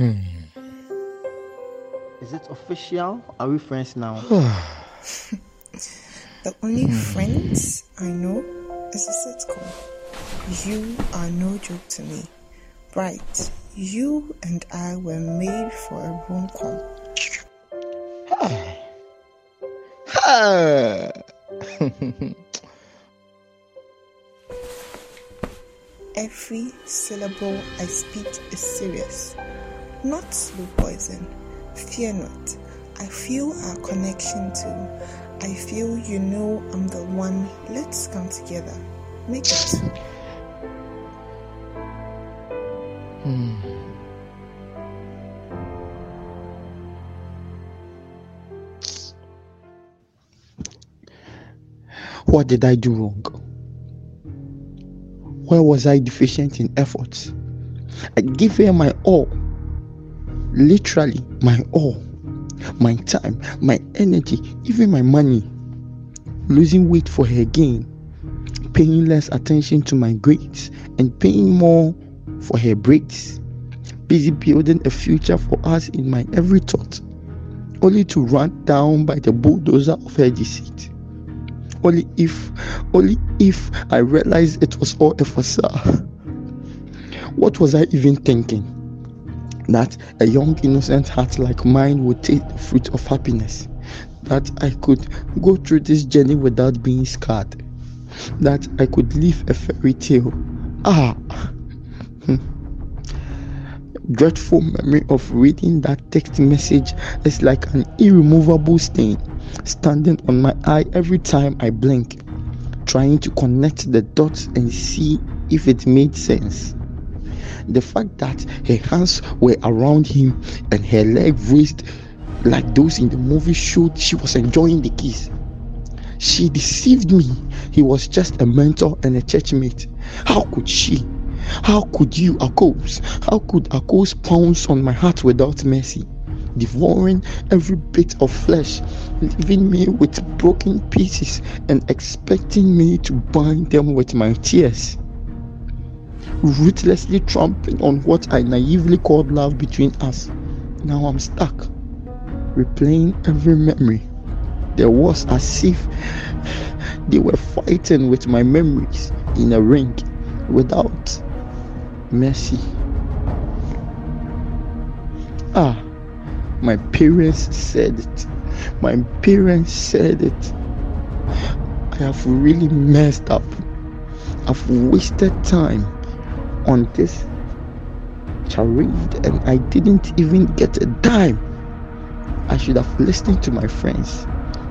Hmm. Is it official? Are we friends now? the only friends I know is a sitcom. You are no joke to me. Right, you and I were made for a rom-com. Every syllable I speak is serious, not slow poison. Fear not. I feel our connection too. I feel you know I'm the one. Let's come together. Make it. Hmm. What did I do wrong? Where was I deficient in efforts? I gave her my all, literally my all, my time, my energy, even my money. Losing weight for her gain, paying less attention to my grades, and paying more for her breaks. Busy building a future for us in my every thought, only to run down by the bulldozer of her deceit. Only if, only if I realized it was all a facade. What was I even thinking? That a young innocent heart like mine would take the fruit of happiness. That I could go through this journey without being scarred. That I could live a fairy tale. Ah! dreadful memory of reading that text message is like an irremovable stain standing on my eye every time I blink, trying to connect the dots and see if it made sense. The fact that her hands were around him and her leg raised like those in the movie showed she was enjoying the kiss. She deceived me. He was just a mentor and a churchmate. How could she? How could you, Akos? How could Akos pounce on my heart without mercy? Devouring every bit of flesh, leaving me with broken pieces and expecting me to bind them with my tears. Ruthlessly trampling on what I naively called love between us. Now I'm stuck, replaying every memory. There was as if they were fighting with my memories in a ring without mercy. Ah, my parents said it. My parents said it. I have really messed up. I've wasted time on this charade and I didn't even get a dime. I should have listened to my friends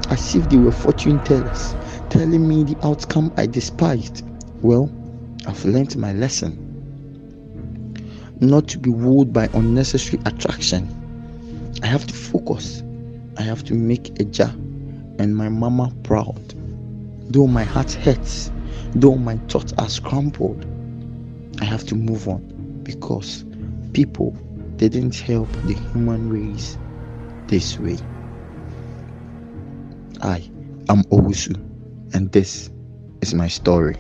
as if they were fortune tellers, telling me the outcome I despised. Well, I've learned my lesson not to be wooed by unnecessary attraction. I have to focus. I have to make a jar and my mama proud. Though my heart hurts, though my thoughts are scrambled, I have to move on because people didn't help the human race this way. I am Owusu, and this is my story.